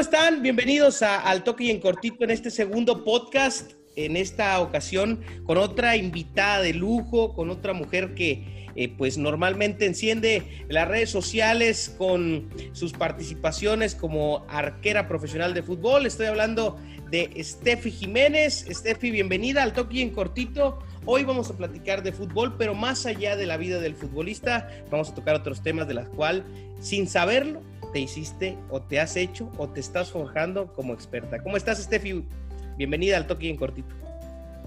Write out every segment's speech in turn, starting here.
¿cómo están? Bienvenidos a Al Toque y en Cortito en este segundo podcast. En esta ocasión con otra invitada de lujo, con otra mujer que eh, pues normalmente enciende las redes sociales con sus participaciones como arquera profesional de fútbol. Estoy hablando de Steffi Jiménez. Steffi, bienvenida al Toque y en Cortito. Hoy vamos a platicar de fútbol, pero más allá de la vida del futbolista, vamos a tocar otros temas de las cuales, sin saberlo, te hiciste o te has hecho o te estás forjando como experta. ¿Cómo estás, Steffi? Bienvenida al Toque en Cortito.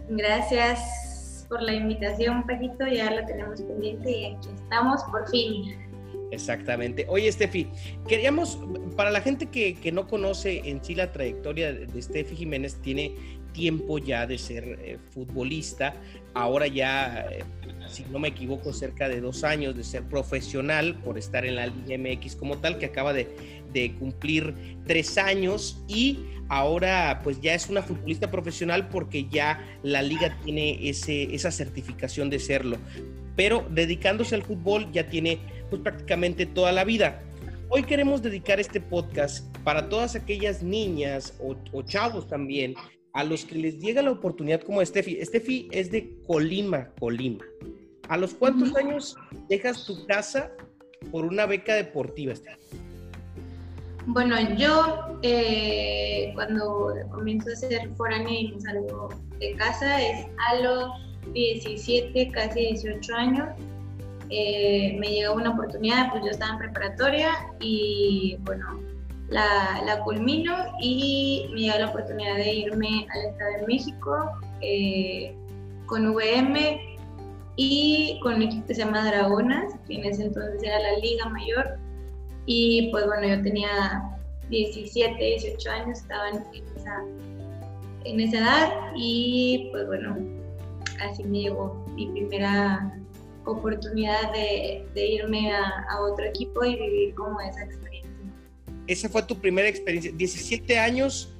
Gracias por la invitación, Pajito. Ya la tenemos pendiente y aquí estamos por fin. Exactamente. Oye, Steffi, queríamos, para la gente que, que, no conoce en sí la trayectoria de Steffi Jiménez, tiene tiempo ya de ser eh, futbolista, ahora ya, eh, si no me equivoco, cerca de dos años de ser profesional por estar en la Liga MX como tal, que acaba de, de cumplir tres años y ahora pues ya es una futbolista profesional porque ya la liga tiene ese, esa certificación de serlo. Pero dedicándose al fútbol ya tiene pues prácticamente toda la vida. Hoy queremos dedicar este podcast para todas aquellas niñas o, o chavos también a los que les llega la oportunidad como Steffi. Steffi es de Colima, Colima. ¿A los cuántos años dejas tu casa por una beca deportiva, Steffi? Bueno, yo eh, cuando comienzo a ser foránea y salgo de casa es a los 17, casi 18 años. Eh, me llegó una oportunidad, pues yo estaba en preparatoria y bueno, la, la culmino y me llegó la oportunidad de irme al Estado de México eh, con VM y con un equipo que se llama Dragonas, que en ese entonces era la Liga Mayor y pues bueno, yo tenía 17, 18 años, estaba en esa, en esa edad y pues bueno, así me llegó mi primera oportunidad de, de irme a, a, otro equipo y vivir como esa experiencia. Esa fue tu primera experiencia, 17 años,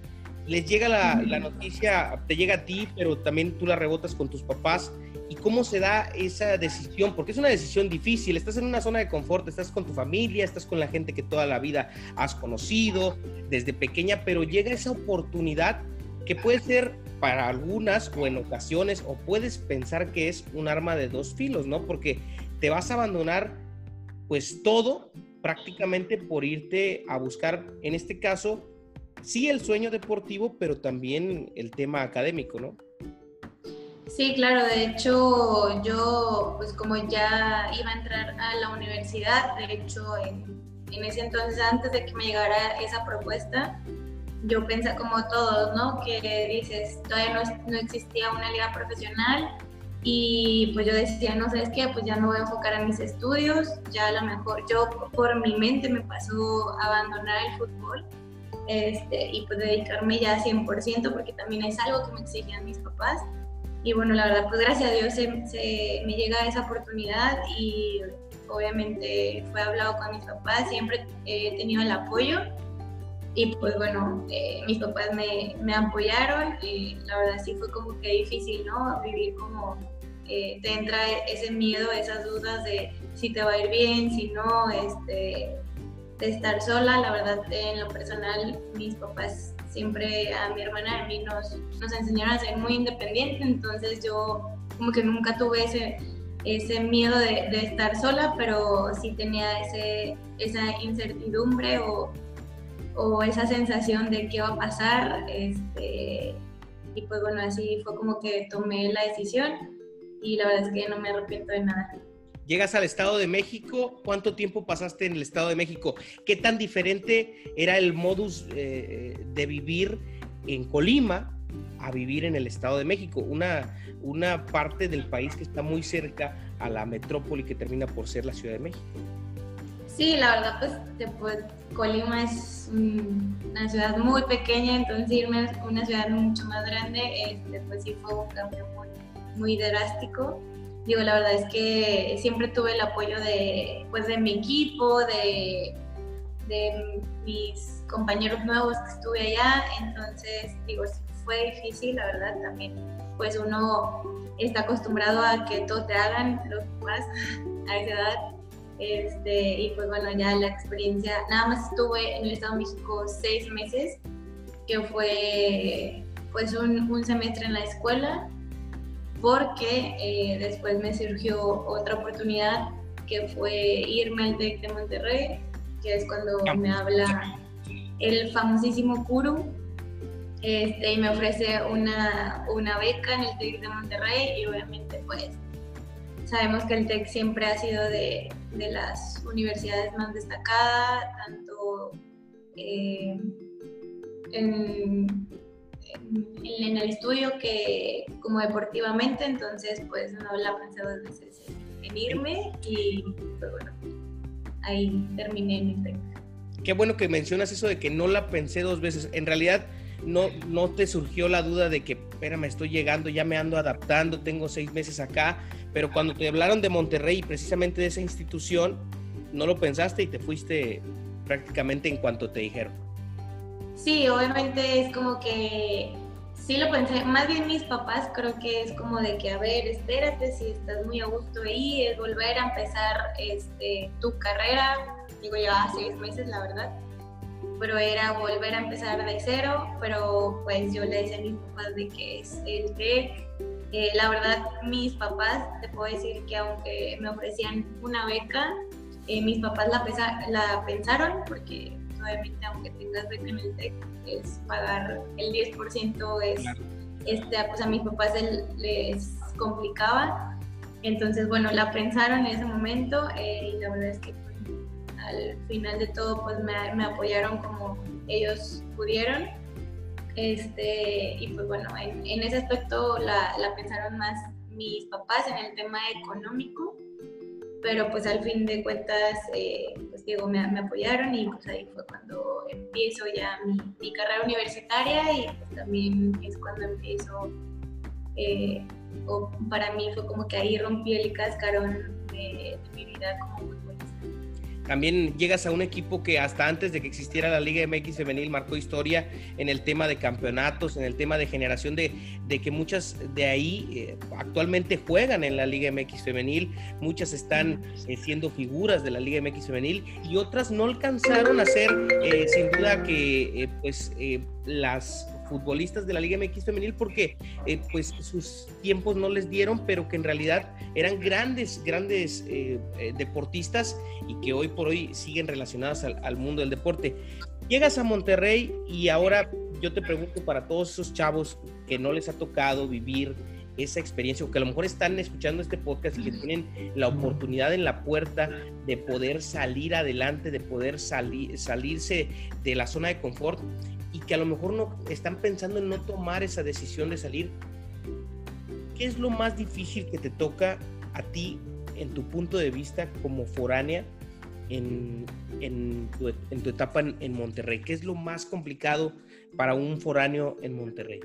les llega la, la noticia, te llega a ti, pero también tú la rebotas con tus papás. Y cómo se da esa decisión, porque es una decisión difícil, estás en una zona de confort, estás con tu familia, estás con la gente que toda la vida has conocido desde pequeña, pero llega esa oportunidad que puede ser para algunas o en ocasiones, o puedes pensar que es un arma de dos filos, ¿no? Porque te vas a abandonar pues todo prácticamente por irte a buscar, en este caso, sí el sueño deportivo, pero también el tema académico, ¿no? Sí, claro, de hecho yo pues como ya iba a entrar a la universidad, de hecho en, ese entonces antes de que me llegara esa propuesta, yo pensé como todos, ¿no? Que dices, todavía no, no, existía una liga profesional y pues yo decía, no sabes qué, pues ya no voy a enfocar en mis estudios, ya a lo mejor yo por mi mente me pasó a abandonar el fútbol este, y pues dedicarme ya 100% porque también es algo que me exigían mis papás y bueno, la verdad, pues gracias a Dios se, me llega esa oportunidad y obviamente fue hablado con mis papás, siempre he tenido el apoyo. Y pues bueno, eh, mis papás me, me, apoyaron y la verdad sí fue como que difícil, ¿no? Vivir como eh, te entra ese miedo, esas dudas de si te va a ir bien, si no, este, de estar sola, la verdad en lo personal mis papás siempre a mi hermana y a mí nos, nos enseñaron a ser muy independientes, entonces yo como que nunca tuve ese, ese miedo de, de, estar sola, pero sí tenía ese, esa incertidumbre o, o, esa sensación de qué va a pasar. Este, y pues bueno, así fue como que tomé la decisión y la verdad es que no me arrepiento de nada. Llegas al Estado de México, ¿cuánto tiempo pasaste en el Estado de México? ¿Qué tan diferente era el modus eh, de vivir en Colima a vivir en el Estado de México? Una, una parte del país que está muy cerca a la metrópoli que termina por ser la Ciudad de México. Sí, la verdad, pues, pues Colima es una ciudad muy pequeña, entonces irme a una ciudad mucho más grande, este, pues sí fue un cambio muy, muy drástico. Digo, la verdad es que siempre tuve el apoyo de, pues, de mi equipo, de, mis compañeros nuevos que estuve allá, entonces, digo, fue difícil, la verdad, también, pues uno está acostumbrado a que todo te hagan los demás a esa edad, Este, y pues bueno, ya la experiencia, nada más estuve en el Estado de México seis meses, que fue pues un semestre en la escuela, porque eh, después me surgió otra oportunidad que fue irme al TEC de Monterrey, que es cuando me habla el famosísimo Kuru, este, y me ofrece una, una beca en el TEC de Monterrey y obviamente pues sabemos que el TEC siempre ha sido de, de las universidades más destacadas, tanto eh, en, en, el estudio que como deportivamente, entonces pues no la pensé dos veces en irme y pues bueno, ahí terminé el TEC. Qué bueno que mencionas eso de que no la pensé dos veces. En realidad, no, no te surgió la duda de que, espérame, estoy llegando, ya me ando adaptando, tengo seis meses acá, pero cuando te hablaron de Monterrey y precisamente de esa institución, no lo pensaste y te fuiste prácticamente en cuanto te dijeron. Sí, obviamente es como que sí lo pensé, más bien mis papás creo que es como de que, a ver, espérate, si estás muy a gusto ahí, es volver a empezar este, tu carrera, digo ya seis meses, la verdad, pero era volver a empezar de cero, pero pues yo le decía a mis papás de que es el TEC. Eh, la verdad, mis papás, te puedo decir que aunque me ofrecían una beca, eh, mis papás la, la pensaron porque obviamente aunque tengas beca en el TEC, es pagar el 10% es, este, pues a mis papás les complicaba. Entonces, bueno, la pensaron en ese momento eh, y la verdad es que al final de todo pues me, me apoyaron como ellos pudieron. Este, y pues bueno, en, en ese aspecto la, la, pensaron más mis papás en el tema económico, pero pues al fin de cuentas, eh, pues digo, me, apoyaron y pues ahí fue cuando empiezo ya mi, mi carrera universitaria y pues también es cuando empiezo, eh, o para mí fue como que ahí rompí el cascarón de, de mi vida como también llegas a un equipo que hasta antes de que existiera la Liga MX femenil marcó historia en el tema de campeonatos, en el tema de generación de, de que muchas de ahí eh, actualmente juegan en la Liga MX femenil, muchas están eh, siendo figuras de la Liga MX femenil y otras no alcanzaron a ser eh, sin duda que pues las futbolistas de la Liga MX femenil porque eh, pues sus tiempos no les dieron, pero que en realidad eran grandes, grandes eh, eh, deportistas y que hoy por hoy siguen relacionadas al, mundo del deporte. Llegas a Monterrey y ahora yo te pregunto para todos esos chavos que no les ha tocado vivir esa experiencia o que a lo mejor están escuchando este podcast y que tienen la oportunidad en la puerta de poder salir adelante, de poder salir, salirse de la zona de confort y que a lo mejor no están pensando en no tomar esa decisión de salir, ¿qué es lo más difícil que te toca a ti en tu punto de vista como foránea en, en, tu, en tu, etapa en, Monterrey? ¿Qué es lo más complicado para un foráneo en Monterrey?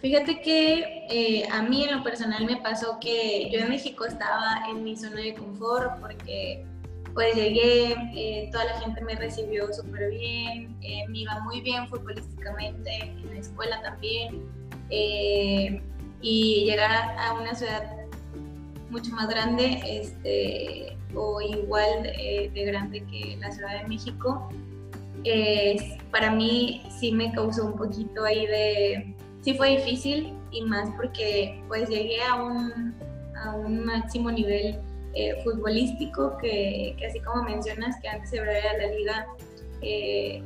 Fíjate que eh, a mí en lo personal me pasó que yo en México estaba en mi zona de confort porque pues llegué, eh, toda la gente me recibió súper bien, eh, me iba muy bien futbolísticamente, en la escuela también, y llegar a una ciudad mucho más grande este, o igual de, grande que la Ciudad de México, para mí sí me causó un poquito ahí de, sí fue difícil y más porque pues llegué a un, a un máximo nivel eh, futbolístico que, así como mencionas que antes se veía la liga, eh,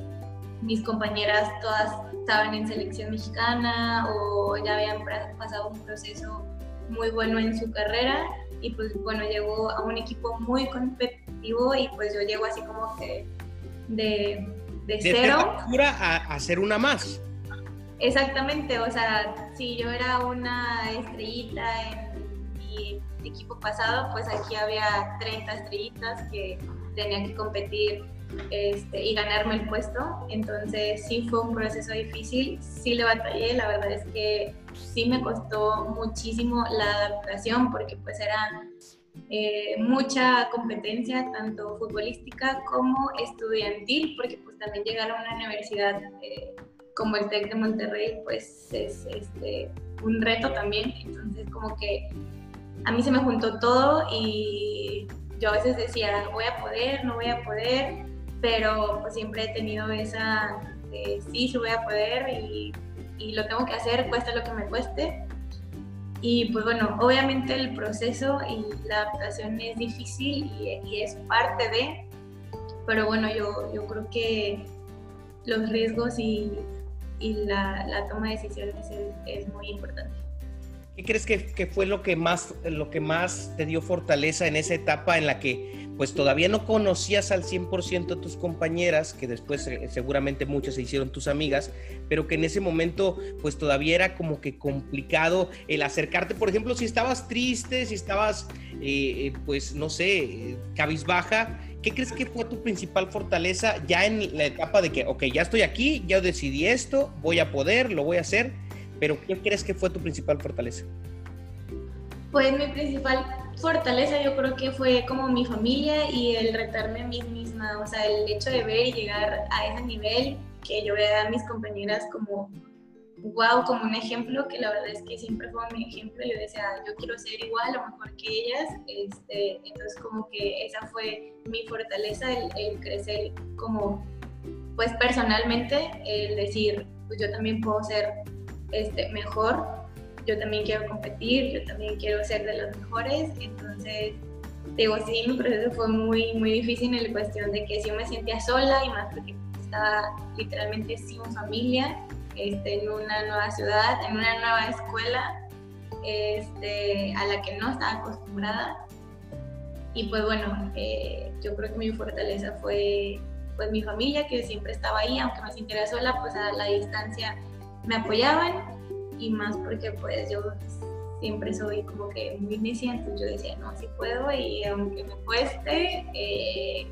mis compañeras todas estaban en selección mexicana o ya habían pasado un proceso muy bueno en su carrera y pues bueno, llegó a un equipo muy competitivo y pues yo llego así como que de, de, cero. a, a ser una más. Exactamente, o sea, si yo era una estrellita en mi equipo pasado, pues aquí había 30 estrellitas que tenían que competir este, y ganarme el puesto. Entonces sí fue un proceso difícil, sí le batallé, la verdad es que sí me costó muchísimo la adaptación porque pues era eh, mucha competencia, tanto futbolística como estudiantil, porque pues también llegar a una universidad eh, como el TEC de Monterrey pues es este, un reto también, entonces como que a mí se me juntó todo y yo a veces decía, voy a poder, no voy a poder, pero pues siempre he tenido esa, sí, sí voy a poder y, y lo tengo que hacer, cuesta lo que me cueste. Y pues bueno, obviamente el proceso y la adaptación es difícil y, y es parte de, pero bueno, yo, yo creo que los riesgos y, y la, toma de decisiones es, es muy importante. ¿Qué crees que, que, fue lo que, más, lo que más te dio fortaleza en esa etapa en la que pues todavía no conocías al 100% a tus compañeras, que después eh, seguramente muchas se hicieron tus amigas, pero que en ese momento pues todavía era como que complicado el acercarte, por ejemplo, si estabas triste, si estabas eh, eh pues no sé, cabizbaja, ¿qué crees que fue tu principal fortaleza ya en la etapa de que, ok, ya estoy aquí, ya decidí esto, voy a poder, lo voy a hacer? pero ¿qué crees que fue tu principal fortaleza? Pues mi principal fortaleza yo creo que fue como mi familia y el retarme a mí misma, o sea, el hecho de ver y llegar a ese nivel, que yo vea a mis compañeras como, wow, como un ejemplo, que la verdad es que siempre fue mi ejemplo, yo decía, yo quiero ser igual o mejor que ellas, este, entonces como que esa fue mi fortaleza, el, el crecer como, pues personalmente, el decir, pues yo también puedo ser este, mejor. Yo también quiero competir, yo también quiero ser de los mejores. Entonces, digo, sí, mi proceso fue muy, muy difícil en la cuestión de que sí me sentía sola y más porque estaba literalmente sin familia, este, en una nueva ciudad, en una nueva escuela este, a la que no estaba acostumbrada. Y pues bueno, eh, yo creo que mi fortaleza fue pues mi familia, que siempre estaba ahí, aunque me sintiera sola, pues a la distancia me apoyaban y más porque pues yo siempre soy como que muy necia, entonces yo decía, no, sí puedo y aunque me cueste eh,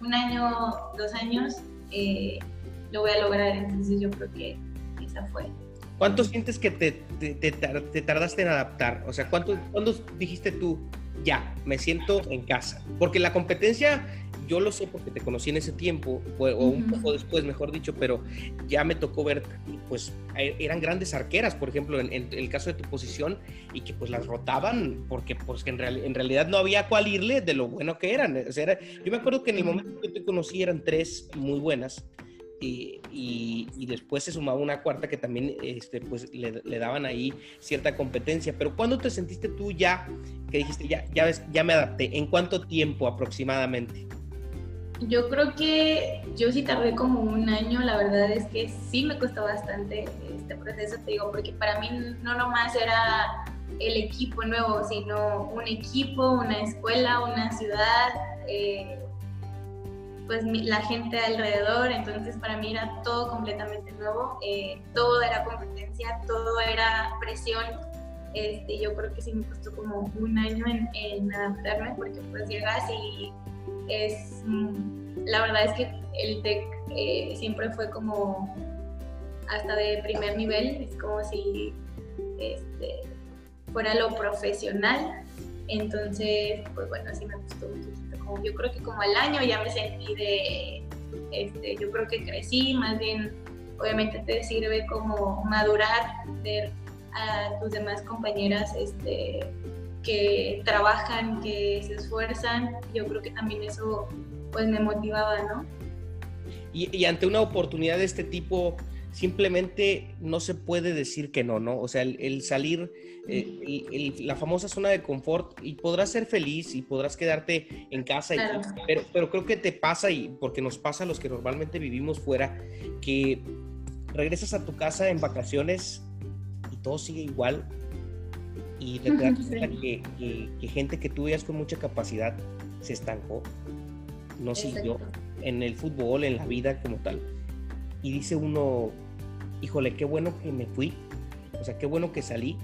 un año, dos años, eh, lo voy a lograr, entonces yo creo que esa fue. ¿Cuánto sientes que te, te, te, tardaste en adaptar? O sea, ¿cuánto, ¿cuándo dijiste tú, ya, me siento en casa? Porque la competencia yo lo sé porque te conocí en ese tiempo, o, un poco después, mejor dicho, pero ya me tocó ver, pues e, eran grandes arqueras, por ejemplo, en, el caso de tu posición, y que pues las rotaban porque pues en, en realidad no había cuál irle de lo bueno que eran. O sea, yo me acuerdo que en el momento que te conocí eran tres muy buenas. Y, y, después se sumaba una cuarta que también este, pues, le, daban ahí cierta competencia. Pero ¿cuándo te sentiste tú ya que dijiste, ya, ya me adapté? ¿En cuánto tiempo aproximadamente? Yo creo que yo sí tardé como un año, la verdad es que sí me costó bastante este proceso, te digo, porque para mí no nomás era el equipo nuevo, sino un equipo, una escuela, una ciudad, eh, pues la gente alrededor, entonces para mí era todo completamente nuevo, eh, todo era competencia, todo era presión, este, yo creo que sí me costó como un año en, adaptarme porque pues llegas y es, mm, la verdad es que el TEC eh, siempre fue como hasta de primer nivel, es como si este, fuera lo profesional. Entonces, pues bueno, así me un poquito. Yo creo que como al año ya me sentí de, este, yo creo que crecí, más bien, obviamente te sirve como madurar, ver a tus demás compañeras este, que trabajan, que se esfuerzan, yo creo que también eso pues me motivaba, ¿no? Y, ante una oportunidad de este tipo, simplemente no se puede decir que no, ¿no? O sea, el, salir, eh, la famosa zona de confort, y podrás ser feliz y podrás quedarte en casa, pero, pero creo que te pasa, y porque nos pasa a los que normalmente vivimos fuera, que regresas a tu casa en vacaciones y todo sigue igual, y te das cuenta que, que, gente que tú veías con mucha capacidad se estancó, no siguió en el fútbol, en la vida como tal. Y dice uno, híjole, qué bueno que me fui, o sea, qué bueno que salí,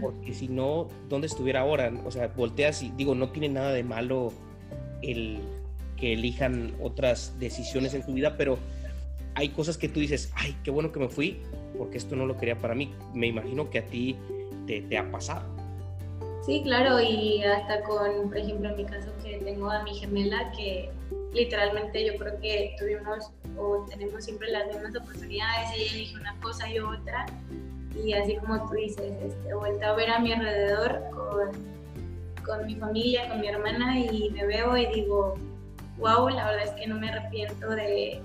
porque si no, ¿dónde estuviera ahora? O sea, volteas y digo, no tiene nada de malo el que elijan otras decisiones en tu vida, pero hay cosas que tú dices, ay, qué bueno que me fui, porque esto no lo quería para mí. Me imagino que a ti te, ha pasado. Sí, claro, y hasta con, por ejemplo, en mi caso que tengo a mi gemela, que literalmente yo creo que tuvimos o tenemos siempre las mismas oportunidades, ella elige una cosa y otra, y así como tú dices, este, vuelto a ver a mi alrededor con, con mi familia, con mi hermana y me veo y digo, wow, la verdad es que no me arrepiento de,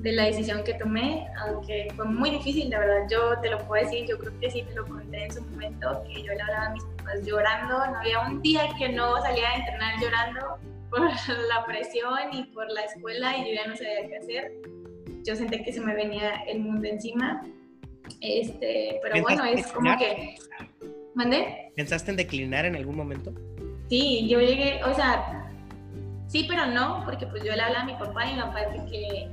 de la decisión que tomé, aunque fue muy difícil, la verdad, yo te lo puedo decir, yo creo que sí te lo conté en su momento, que yo le hablaba a mis papás llorando, no había un día que no salía a entrenar llorando por la presión y por la escuela y yo ya no sabía qué hacer. Yo sentí que se me venía el mundo encima, este, pero bueno, es como que... ¿Mandé? ¿Pensaste en declinar en algún momento? Sí, yo llegué, o sea, sí, pero no, porque pues yo le hablaba a mi papá y mi papá de que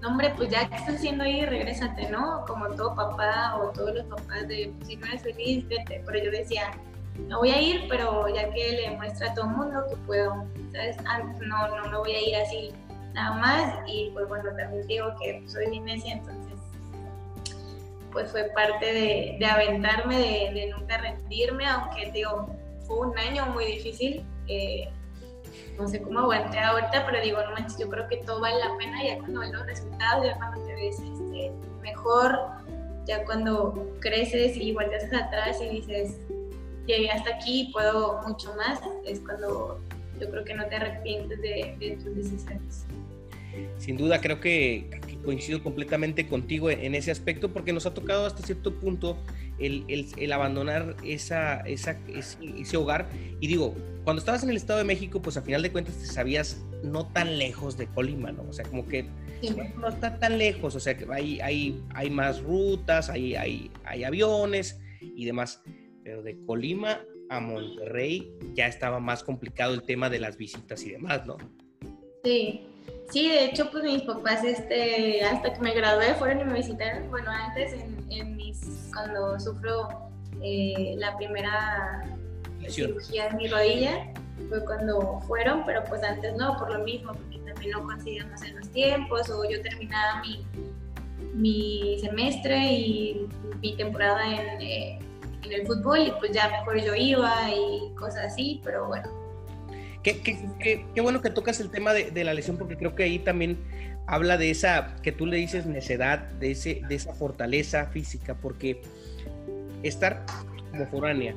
no hombre, pues ya que estás haciendo ahí, regrésate, ¿no? Como todo papá o todos los papás de, pues si no eres feliz, vete. Pero yo decía, no voy a ir, pero ya que le muestra a todo el mundo que puedo, ¿sabes? Ah, no, no me voy a ir así nada más. Y pues bueno, también digo que soy linesia, entonces pues fue parte de, aventarme, de, nunca rendirme, aunque digo, fue un año muy difícil. Eh, no sé cómo aguanté ahorita, pero digo, no manches, yo creo que todo vale la pena ya cuando ves los resultados, ya cuando te ves este, mejor, ya cuando creces y hacia atrás y dices, llegué hasta aquí, puedo mucho más, es cuando yo creo que no te arrepientes de, de tus decisiones. Sin duda, creo que, coincido completamente contigo en ese aspecto porque nos ha tocado hasta cierto punto el, el, el abandonar esa, esa, ese, ese, hogar. Y digo, cuando estabas en el Estado de México, pues a final de cuentas te sabías no tan lejos de Colima, ¿no? O sea, como que sí. no está tan lejos, o sea, que hay, hay, hay más rutas, hay, hay, hay aviones y demás. Pero de Colima a Monterrey ya estaba más complicado el tema de las visitas y demás, ¿no? Sí, sí, de hecho, pues mis papás, este, hasta que me gradué, fueron y me visitaron, bueno, antes en, en mis, cuando sufro eh, la primera Lesión. cirugía en mi rodilla, fue cuando fueron, pero pues antes no, por lo mismo, porque también no coincidíamos en los tiempos, o yo terminaba mi, mi semestre y mi temporada en, eh, en el fútbol, y pues ya mejor yo iba y cosas así, pero bueno. Qué, qué, qué, qué bueno que tocas el tema de, de, la lesión, porque creo que ahí también habla de esa, que tú le dices necedad, de, ese, de esa fortaleza física, porque estar como foránea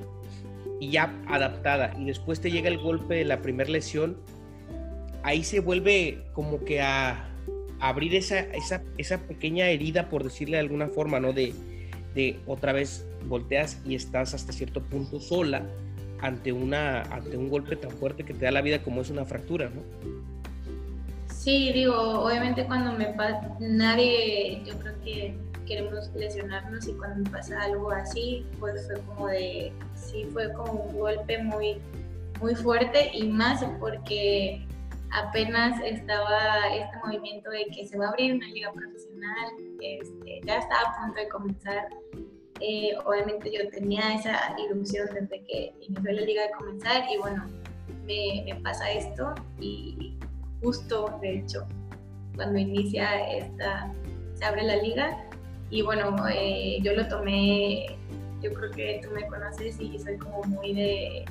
y ya adaptada, y después te llega el golpe de la primera lesión, ahí se vuelve como que a, abrir esa, esa, esa, pequeña herida, por decirle de alguna forma, ¿no? De, de otra vez volteas y estás hasta cierto punto sola ante, una, ante un golpe tan fuerte que te da la vida como es una fractura, ¿no? Sí, digo, obviamente cuando me pasa, nadie, yo creo que queremos lesionarnos y cuando me pasa algo así, pues fue como de, sí, fue como un golpe muy, muy fuerte y más porque apenas estaba este movimiento de que se va a abrir una liga profesional, este, ya estaba a punto de comenzar. Eh, obviamente yo tenía esa ilusión desde que inició la liga de comenzar y bueno, me, pasa esto y justo de hecho cuando inicia esta, se abre la liga y bueno, eh, yo lo tomé, yo creo que tú me conoces y soy como muy de,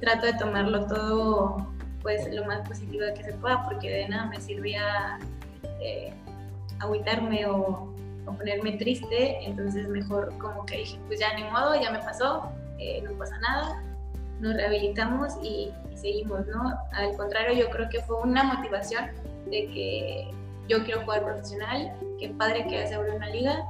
trato de tomarlo todo pues lo más positivo que se pueda porque de nada me sirvía eh, agüitarme o, o, ponerme triste, entonces mejor como que dije, pues ya ni modo, ya me pasó, eh, no pasa nada, nos rehabilitamos y, y, seguimos, ¿no? Al contrario, yo creo que fue una motivación de que yo quiero jugar profesional, qué padre que se abrió una liga,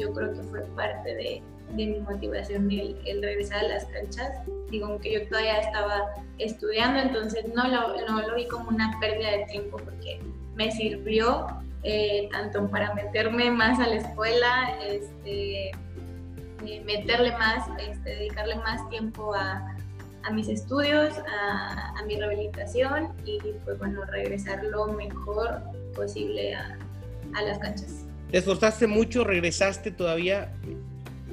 yo creo que fue parte de, de mi motivación el, el, regresar a las canchas. Digo, aunque yo todavía estaba estudiando, entonces no lo, no lo vi como una pérdida de tiempo porque me sirvió eh, tanto para meterme más a la escuela, este, eh, meterle más, este, dedicarle más tiempo a, mis estudios, a, a, mi rehabilitación y pues bueno, regresar lo mejor posible a, a las canchas. Te esforzaste mucho, regresaste todavía.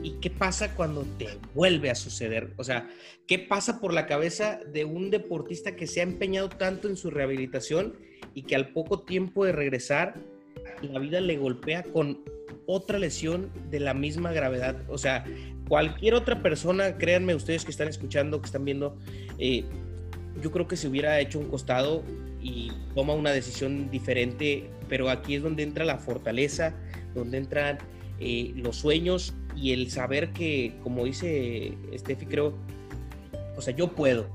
¿Y qué pasa cuando te vuelve a suceder? O sea, ¿qué pasa por la cabeza de un deportista que se ha empeñado tanto en su rehabilitación y que al poco tiempo de regresar, la vida le golpea con otra lesión de la misma gravedad? O sea, cualquier otra persona, créanme ustedes que están escuchando, que están viendo, eh, yo creo que se hubiera hecho un costado y toma una decisión diferente, pero aquí es donde entra la fortaleza, donde entran eh, los sueños y el saber que, como dice Steffi, creo, o sea, yo puedo,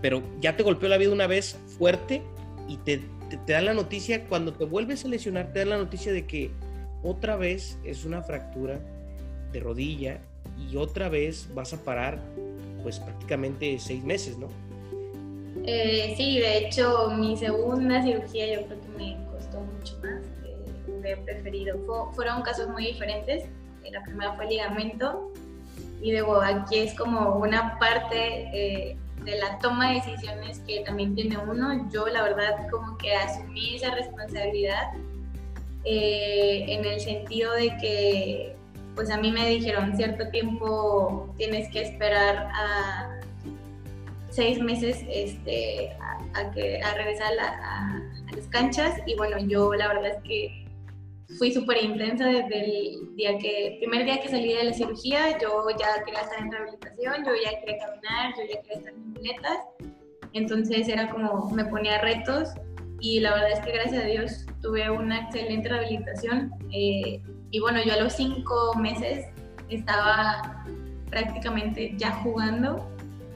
pero ya te golpeó la vida una vez fuerte y te, te, dan la noticia, cuando te vuelves a lesionar, te dan la noticia de que otra vez es una fractura de rodilla y otra vez vas a parar pues prácticamente seis meses, ¿no? Eh, sí, de hecho mi segunda cirugía yo creo que me costó mucho más, eh, he preferido, fueron casos muy diferentes, eh, la primera fue el ligamento y luego aquí es como una parte eh, de la toma de decisiones que también tiene uno, yo la verdad como que asumí esa responsabilidad en el sentido de que pues a mí me dijeron cierto tiempo tienes que esperar a seis meses este, a, que, a regresar a, las canchas y bueno, yo la verdad es que fui súper intensa desde el día que, primer día que salí de la cirugía, yo ya quería estar en rehabilitación, yo ya quería caminar, yo ya quería estar en muletas, entonces era como, me ponía retos y la verdad es que gracias a Dios tuve una excelente rehabilitación eh, y bueno, yo a los cinco meses estaba prácticamente ya jugando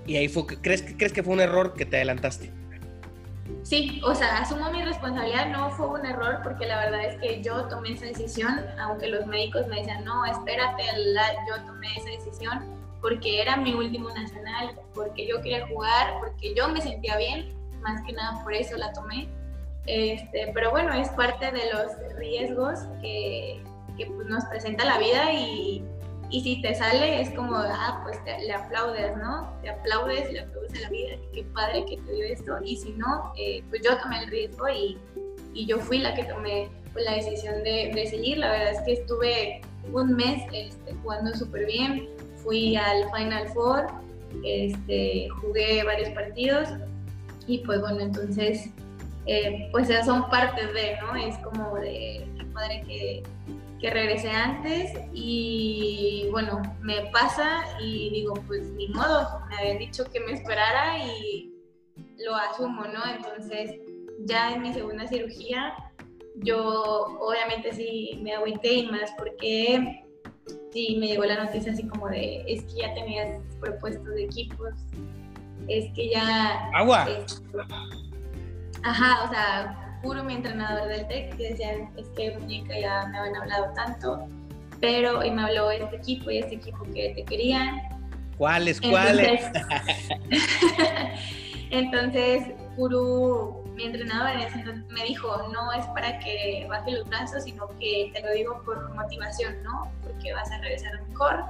y ahí fue, ¿crees, ¿crees que fue un error que te adelantaste? Sí, o sea, asumo mi responsabilidad, no fue un error porque la verdad es que yo tomé esa decisión, aunque los médicos me decían, no, espérate, yo tomé esa decisión porque era mi último nacional, porque yo quería jugar, porque yo me sentía bien, más que nada por eso la tomé. Este, pero bueno, es parte de los riesgos que, que pues, nos presenta la vida y, y si te sale, es como, ah, pues le aplaudes, ¿no? Te aplaudes, le aplaudes a la vida, qué padre que te dio esto. Y si no, eh, pues yo tomé el riesgo y, y, yo fui la que tomé pues, la decisión de, de, seguir. La verdad es que estuve un mes este, jugando súper bien. Fui al Final Four, este, jugué varios partidos y pues bueno, entonces, eh, pues ya son partes de, ¿no? Es como de qué padre que que regresé antes y bueno, me pasa y digo, pues ni modo, me habían dicho que me esperara y lo asumo, ¿no? Entonces, ya en mi segunda cirugía, yo obviamente sí me agüité y más porque sí me llegó la noticia así como de, es que ya tenías propuestos de equipos, es que ya... Agua. ajá, o sea, puro mi entrenador del TEC, que decían, es que muñeca ya me habían hablado tanto, pero y me habló este equipo y este equipo que te querían. ¿Cuáles? ¿Cuáles? Entonces, Puru, mi entrenador me dijo, no es para que baje los brazos, sino que te lo digo por motivación, ¿no? Porque vas a regresar mejor.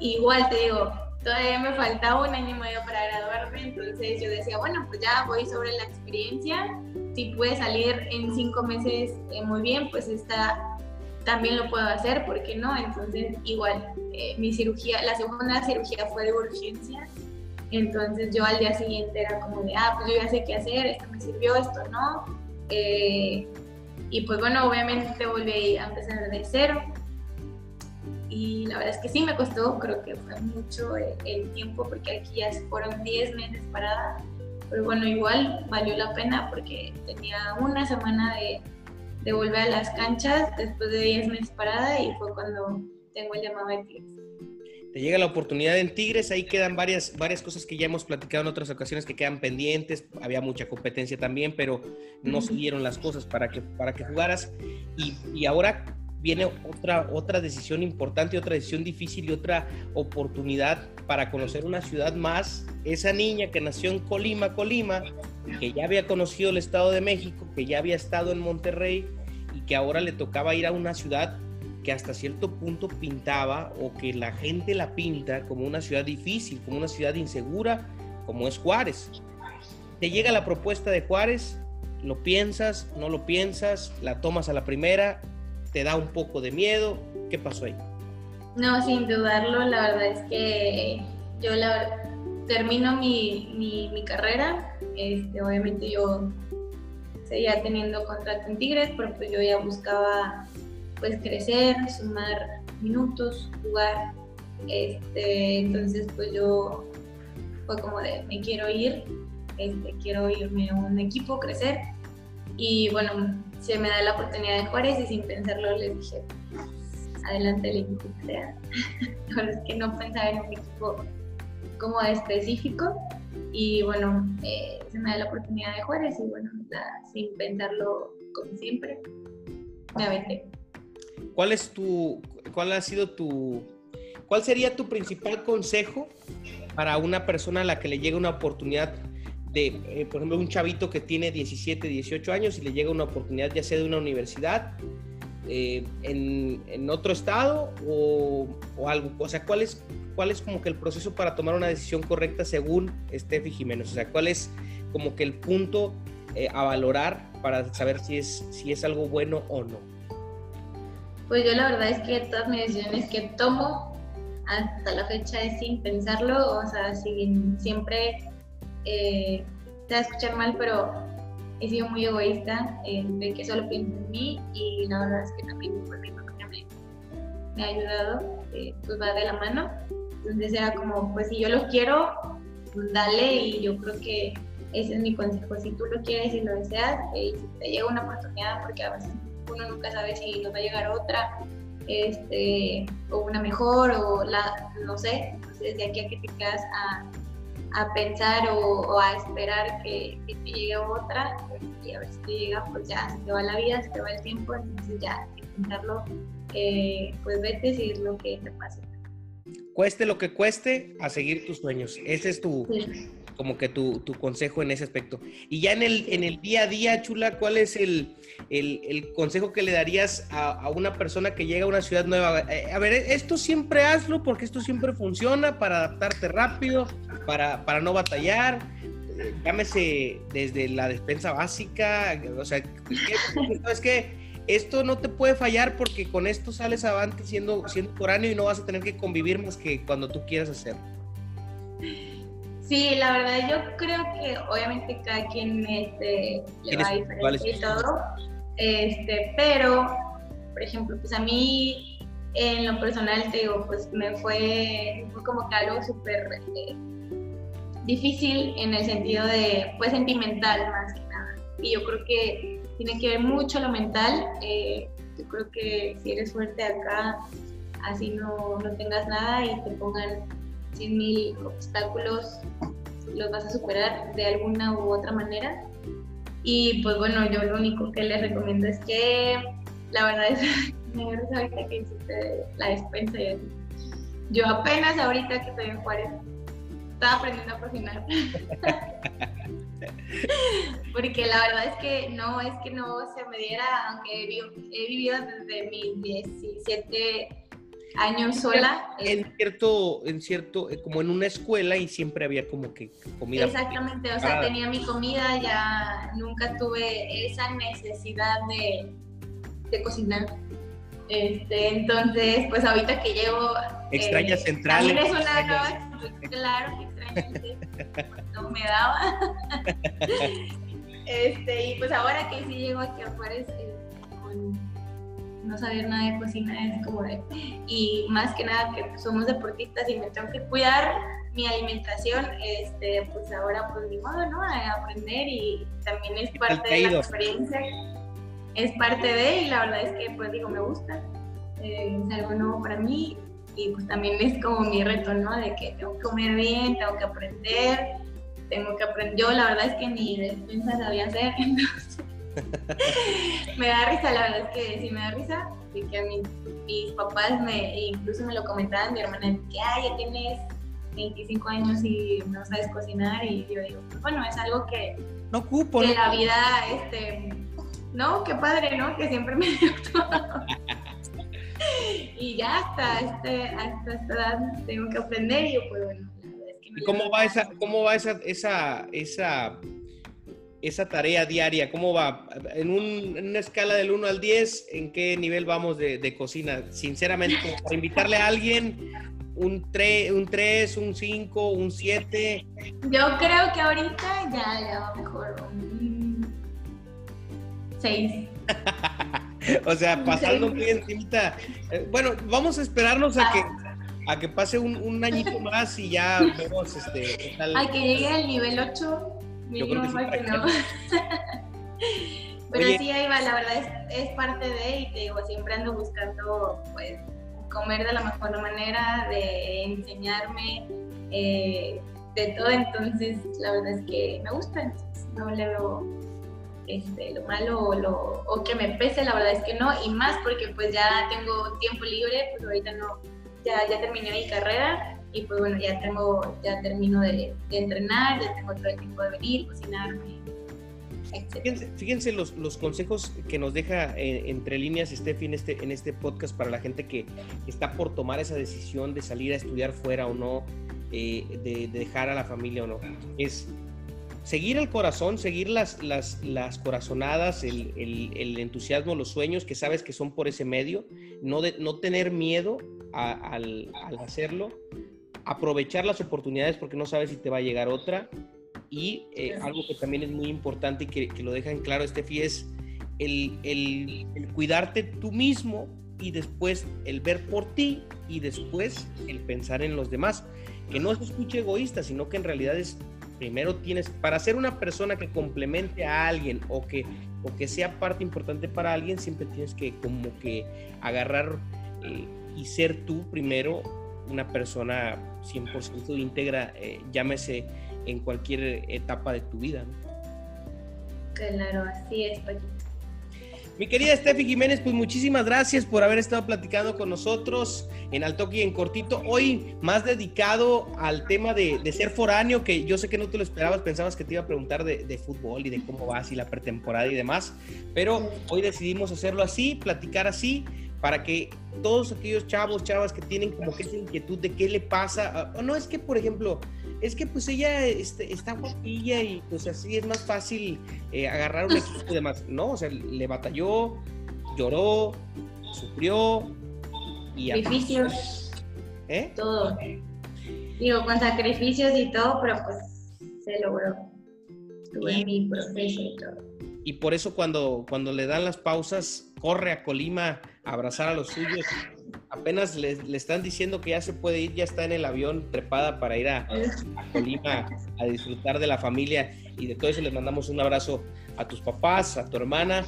igual te digo, todavía me faltaba un año y medio para graduarme, entonces yo decía, bueno, pues ya voy sobre la experiencia si puede salir en cinco meses eh, muy bien, pues esta también lo puedo hacer, ¿por qué no? Entonces, igual, eh, mi cirugía, la segunda cirugía fue de urgencia, entonces yo al día siguiente era como de, ah, pues yo ya sé qué hacer, esto me sirvió, esto no. Eh, y pues bueno, obviamente volví a empezar de cero. Y la verdad es que sí me costó, creo que fue mucho el, tiempo, porque aquí ya fueron 10 meses parada pero bueno, igual valió la pena porque tenía una semana de, de volver a las canchas después de 10 meses parada y fue cuando tengo el llamado de Tigres. Te llega la oportunidad en Tigres, ahí quedan varias, varias cosas que ya hemos platicado en otras ocasiones que quedan pendientes, había mucha competencia también, pero no se dieron las cosas para que, para que jugaras. Y, y ahora viene otra, otra decisión importante, otra decisión difícil y otra oportunidad para conocer una ciudad más. Esa niña que nació en Colima, Colima, que ya había conocido el Estado de México, que ya había estado en Monterrey y que ahora le tocaba ir a una ciudad que hasta cierto punto pintaba o que la gente la pinta como una ciudad difícil, como una ciudad insegura, como es Juárez. Te llega la propuesta de Juárez, lo piensas, no lo piensas, la tomas a la primera ¿Te da un poco de miedo? ¿Qué pasó ahí? No, sin dudarlo, la verdad es que yo la, termino mi, mi, carrera, este, obviamente yo seguía teniendo contrato en Tigres, pero pues yo ya buscaba pues crecer, sumar minutos, jugar, este, entonces pues yo fue como de me quiero ir, este, quiero irme a un equipo, crecer y bueno, se me da la oportunidad de Juárez y sin pensarlo les dije, adelante el equipo que sea. es que no pensaba en un equipo como específico. Y bueno, eh, se me da la oportunidad de Juárez y bueno, sin pensarlo como siempre, me aventé. ¿Cuál es tu, cuál ha sido tu, cuál sería tu principal consejo para una persona a la que le llega una oportunidad de, eh, por ejemplo, un chavito que tiene 17, 18 años y le llega una oportunidad ya sea de una universidad eh, en, otro estado o, algo? O sea, ¿cuál es, ¿cuál es como que el proceso para tomar una decisión correcta según Steffi Jiménez? O sea, ¿cuál es como que el punto eh, a valorar para saber si es, si es algo bueno o no? Pues yo la verdad es que todas mis decisiones que tomo hasta la fecha es sin pensarlo, o sea, sin, siempre, eh, va a escuchar mal, pero he sido muy egoísta, eh, de que solo pienso en mí y la verdad es que también por mi familia me, ha ayudado, eh, pues va de la mano. Entonces era como, pues si yo lo quiero, dale y yo creo que ese es mi consejo. Si tú lo quieres y lo deseas, eh, te llega una oportunidad, porque a veces uno nunca sabe si nos va a llegar otra, este, o una mejor, o la, no sé, entonces de aquí a que te quedas a a pensar o, a esperar que, te llegue otra y a ver si te llega, pues ya se te va la vida, se te va el tiempo, entonces ya intentarlo, eh, pues vete es lo que te pase. Cueste lo que cueste, a seguir tus sueños. Ese es tu, como que tu, tu, consejo en ese aspecto. Y ya en el, en el día a día, Chula, ¿cuál es el, el, el consejo que le darías a, a, una persona que llega a una ciudad nueva? Eh, a ver, esto siempre hazlo porque esto siempre funciona para adaptarte rápido, para, para no batallar. Llámese desde la despensa básica, o sea, es que esto no te puede fallar porque con esto sales avante siendo, siendo foráneo y no vas a tener que convivir más que cuando tú quieras hacerlo. Sí, la verdad yo creo que obviamente cada quien este, le va a diferente y todo, este, pero por ejemplo, pues a mí en lo personal te digo, pues me fue, fue como que algo súper eh, difícil en el sentido de, pues sentimental más que nada. Y yo creo que tiene que ver mucho lo mental. Eh, yo creo que si eres fuerte acá, así no, no tengas nada y te pongan 100 mil obstáculos, los vas a superar de alguna u otra manera. Y pues bueno, yo lo único que les recomiendo es que la verdad es, me ahorita que hiciste la despensa y así. Yo apenas ahorita que estoy en Juárez, estaba aprendiendo a cocinar. Porque la verdad es que no, es que no se me diera, aunque he vivido desde mis 17 años sola. En eh, cierto, en cierto, eh, como en una escuela y siempre había como que comida. Exactamente, o sea, tenía mi comida, ya nunca tuve esa necesidad de, de cocinar. Este, entonces, pues ahorita que llevo... Extraña eh, central. También es una nueva, claro que extraña, no me daba. este, y pues ahora que sí llego aquí a Juárez, con no saber nada de cocina es como de, y más que nada que somos deportistas y me tengo que cuidar mi alimentación, este, pues ahora pues ni modo, ¿no? A aprender y también es parte de la experiencia, es parte de, y la verdad es que pues digo, me gusta, eh, es algo nuevo para mí y pues también es como mi reto, ¿no? De que tengo que comer bien, tengo que aprender, tengo que aprender, yo la verdad es que ni despensa sabía hacer, entonces me da risa, la verdad es que sí me da risa, que a mis, mis papás me, incluso me lo comentaban, mi hermana, que ay, ya tienes 25 años y no sabes cocinar, y yo digo, pues, bueno, es algo que, no cupo, que la vida, este, no, qué padre, ¿no? Que siempre me dio y ya hasta, este, hasta esta edad tengo que aprender, y yo, pues bueno, la verdad es que ¿Y cómo va, esa, cómo va esa, esa, esa esa tarea diaria? ¿Cómo va? En, una escala del 1 al 10, ¿en qué nivel vamos de, cocina? Sinceramente, para invitarle a alguien, un 3, un, 3, un 5, un 7. Yo creo que ahorita ya, ya va mejor. Un 6. o sea, pasando muy encimita. Eh, bueno, vamos a esperarnos a que ah. a que pase un, un añito más y ya vemos este. A que llegue al nivel 8 yo creo que, no. Pero sí, ahí va, la verdad es, es, parte de, y te digo, siempre ando buscando, pues, comer de la mejor manera, de enseñarme, eh, de todo, entonces la verdad es que me gusta, no le veo este, lo malo o, lo, o que me pese, la verdad es que no, y más porque pues ya tengo tiempo libre, pues ahorita no, ya, ya terminé mi carrera y pues bueno, ya tengo, ya termino de, entrenar, ya tengo todo el tiempo de venir, cocinarme, Fíjense, fíjense los, los, consejos que nos deja eh, entre líneas Steffi en este, en este podcast para la gente que está por tomar esa decisión de salir a estudiar fuera o no, eh, de, dejar a la familia o no. Es seguir el corazón, seguir las, las, las corazonadas, el, el, el, entusiasmo, los sueños que sabes que son por ese medio, no, de, no tener miedo al, al hacerlo, aprovechar las oportunidades porque no sabes si te va a llegar otra. Y eh, algo que también es muy importante y que, que lo dejan claro, Estefi, es el, el, el, cuidarte tú mismo y después el ver por ti y después el pensar en los demás. Que no se escuche egoísta, sino que en realidad es, primero tienes, para ser una persona que complemente a alguien o que, o que sea parte importante para alguien, siempre tienes que como que agarrar eh, y ser tú primero una persona 100% íntegra, eh, llámese en cualquier etapa de tu vida. Claro, así es, Mi querida Steffi Jiménez, pues muchísimas gracias por haber estado platicando con nosotros en Altoque y en Cortito. Hoy más dedicado al tema de, ser foráneo, que yo sé que no te lo esperabas, pensabas que te iba a preguntar de, de, fútbol y de cómo vas y la pretemporada y demás, pero hoy decidimos hacerlo así, platicar así para que todos aquellos chavos, chavas que tienen como que esa inquietud de qué le pasa, o no es que, por ejemplo, es que pues ella este, está guapilla y pues así es más fácil eh, agarrar un equipo y demás, ¿no? O sea, le batalló, lloró, sufrió y... Sacrificios. ¿Eh? Todo. Digo, con sacrificios y todo, pero pues se logró. Tuve mi proceso y todo y por eso cuando, cuando le dan las pausas, corre a Colima a abrazar a los suyos. Apenas le, están diciendo que ya se puede ir, ya está en el avión trepada para ir a, Colima a disfrutar de la familia. Y de todo eso les mandamos un abrazo a tus papás, a tu hermana,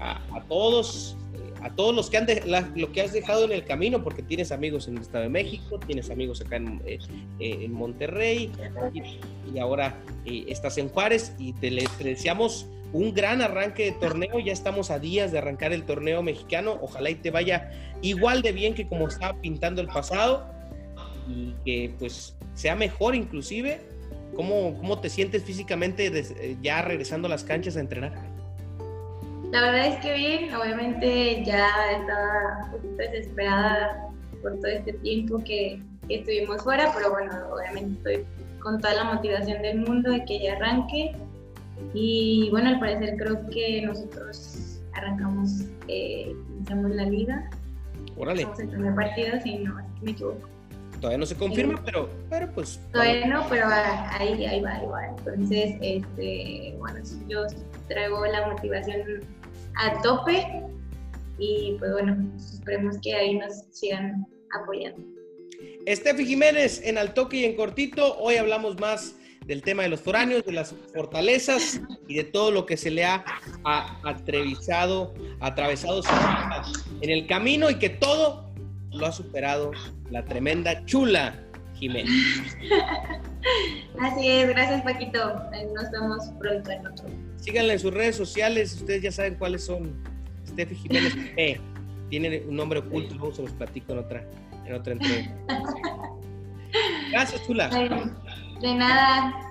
a, todos, a todos los que han lo que has dejado en el camino, porque tienes amigos en el Estado de México, tienes amigos acá en, eh, eh, en Monterrey y, ahora estás en Juárez y te, te deseamos un gran arranque de torneo. Ya estamos a días de arrancar el torneo mexicano. Ojalá y te vaya igual de bien que como estaba pintando el pasado y que pues sea mejor inclusive. ¿Cómo, cómo te sientes físicamente eh, ya regresando a las canchas a entrenar? La verdad es que bien, obviamente ya estaba un poquito desesperada por todo este tiempo que, que estuvimos fuera, pero bueno, obviamente estoy con toda la motivación del mundo de que ya arranque y bueno, al parecer creo que nosotros arrancamos, eh, iniciamos la liga. Órale. Estamos el primer partido, si no me equivoco. Todavía no se confirma, pero, pero pues. Todavía no, pero ahí, ahí va, ahí va. Entonces, este, bueno, yo traigo la motivación a tope y pues bueno, esperemos que ahí nos sigan apoyando. Estefi Jiménez en Altoque y en Cortito, hoy hablamos más del tema de los foráneos, de las fortalezas y de todo lo que se le ha atravesado, atravesado en el camino y que todo lo ha superado la tremenda chula Jiménez. Así es, gracias Paquito. Nos vemos pronto en otro. Síganla en sus redes sociales, ustedes ya saben cuáles son. Steffi Jiménez P. Tiene un nombre oculto, luego se los platico en otra, en otra entrevista. Gracias, chula. De nada.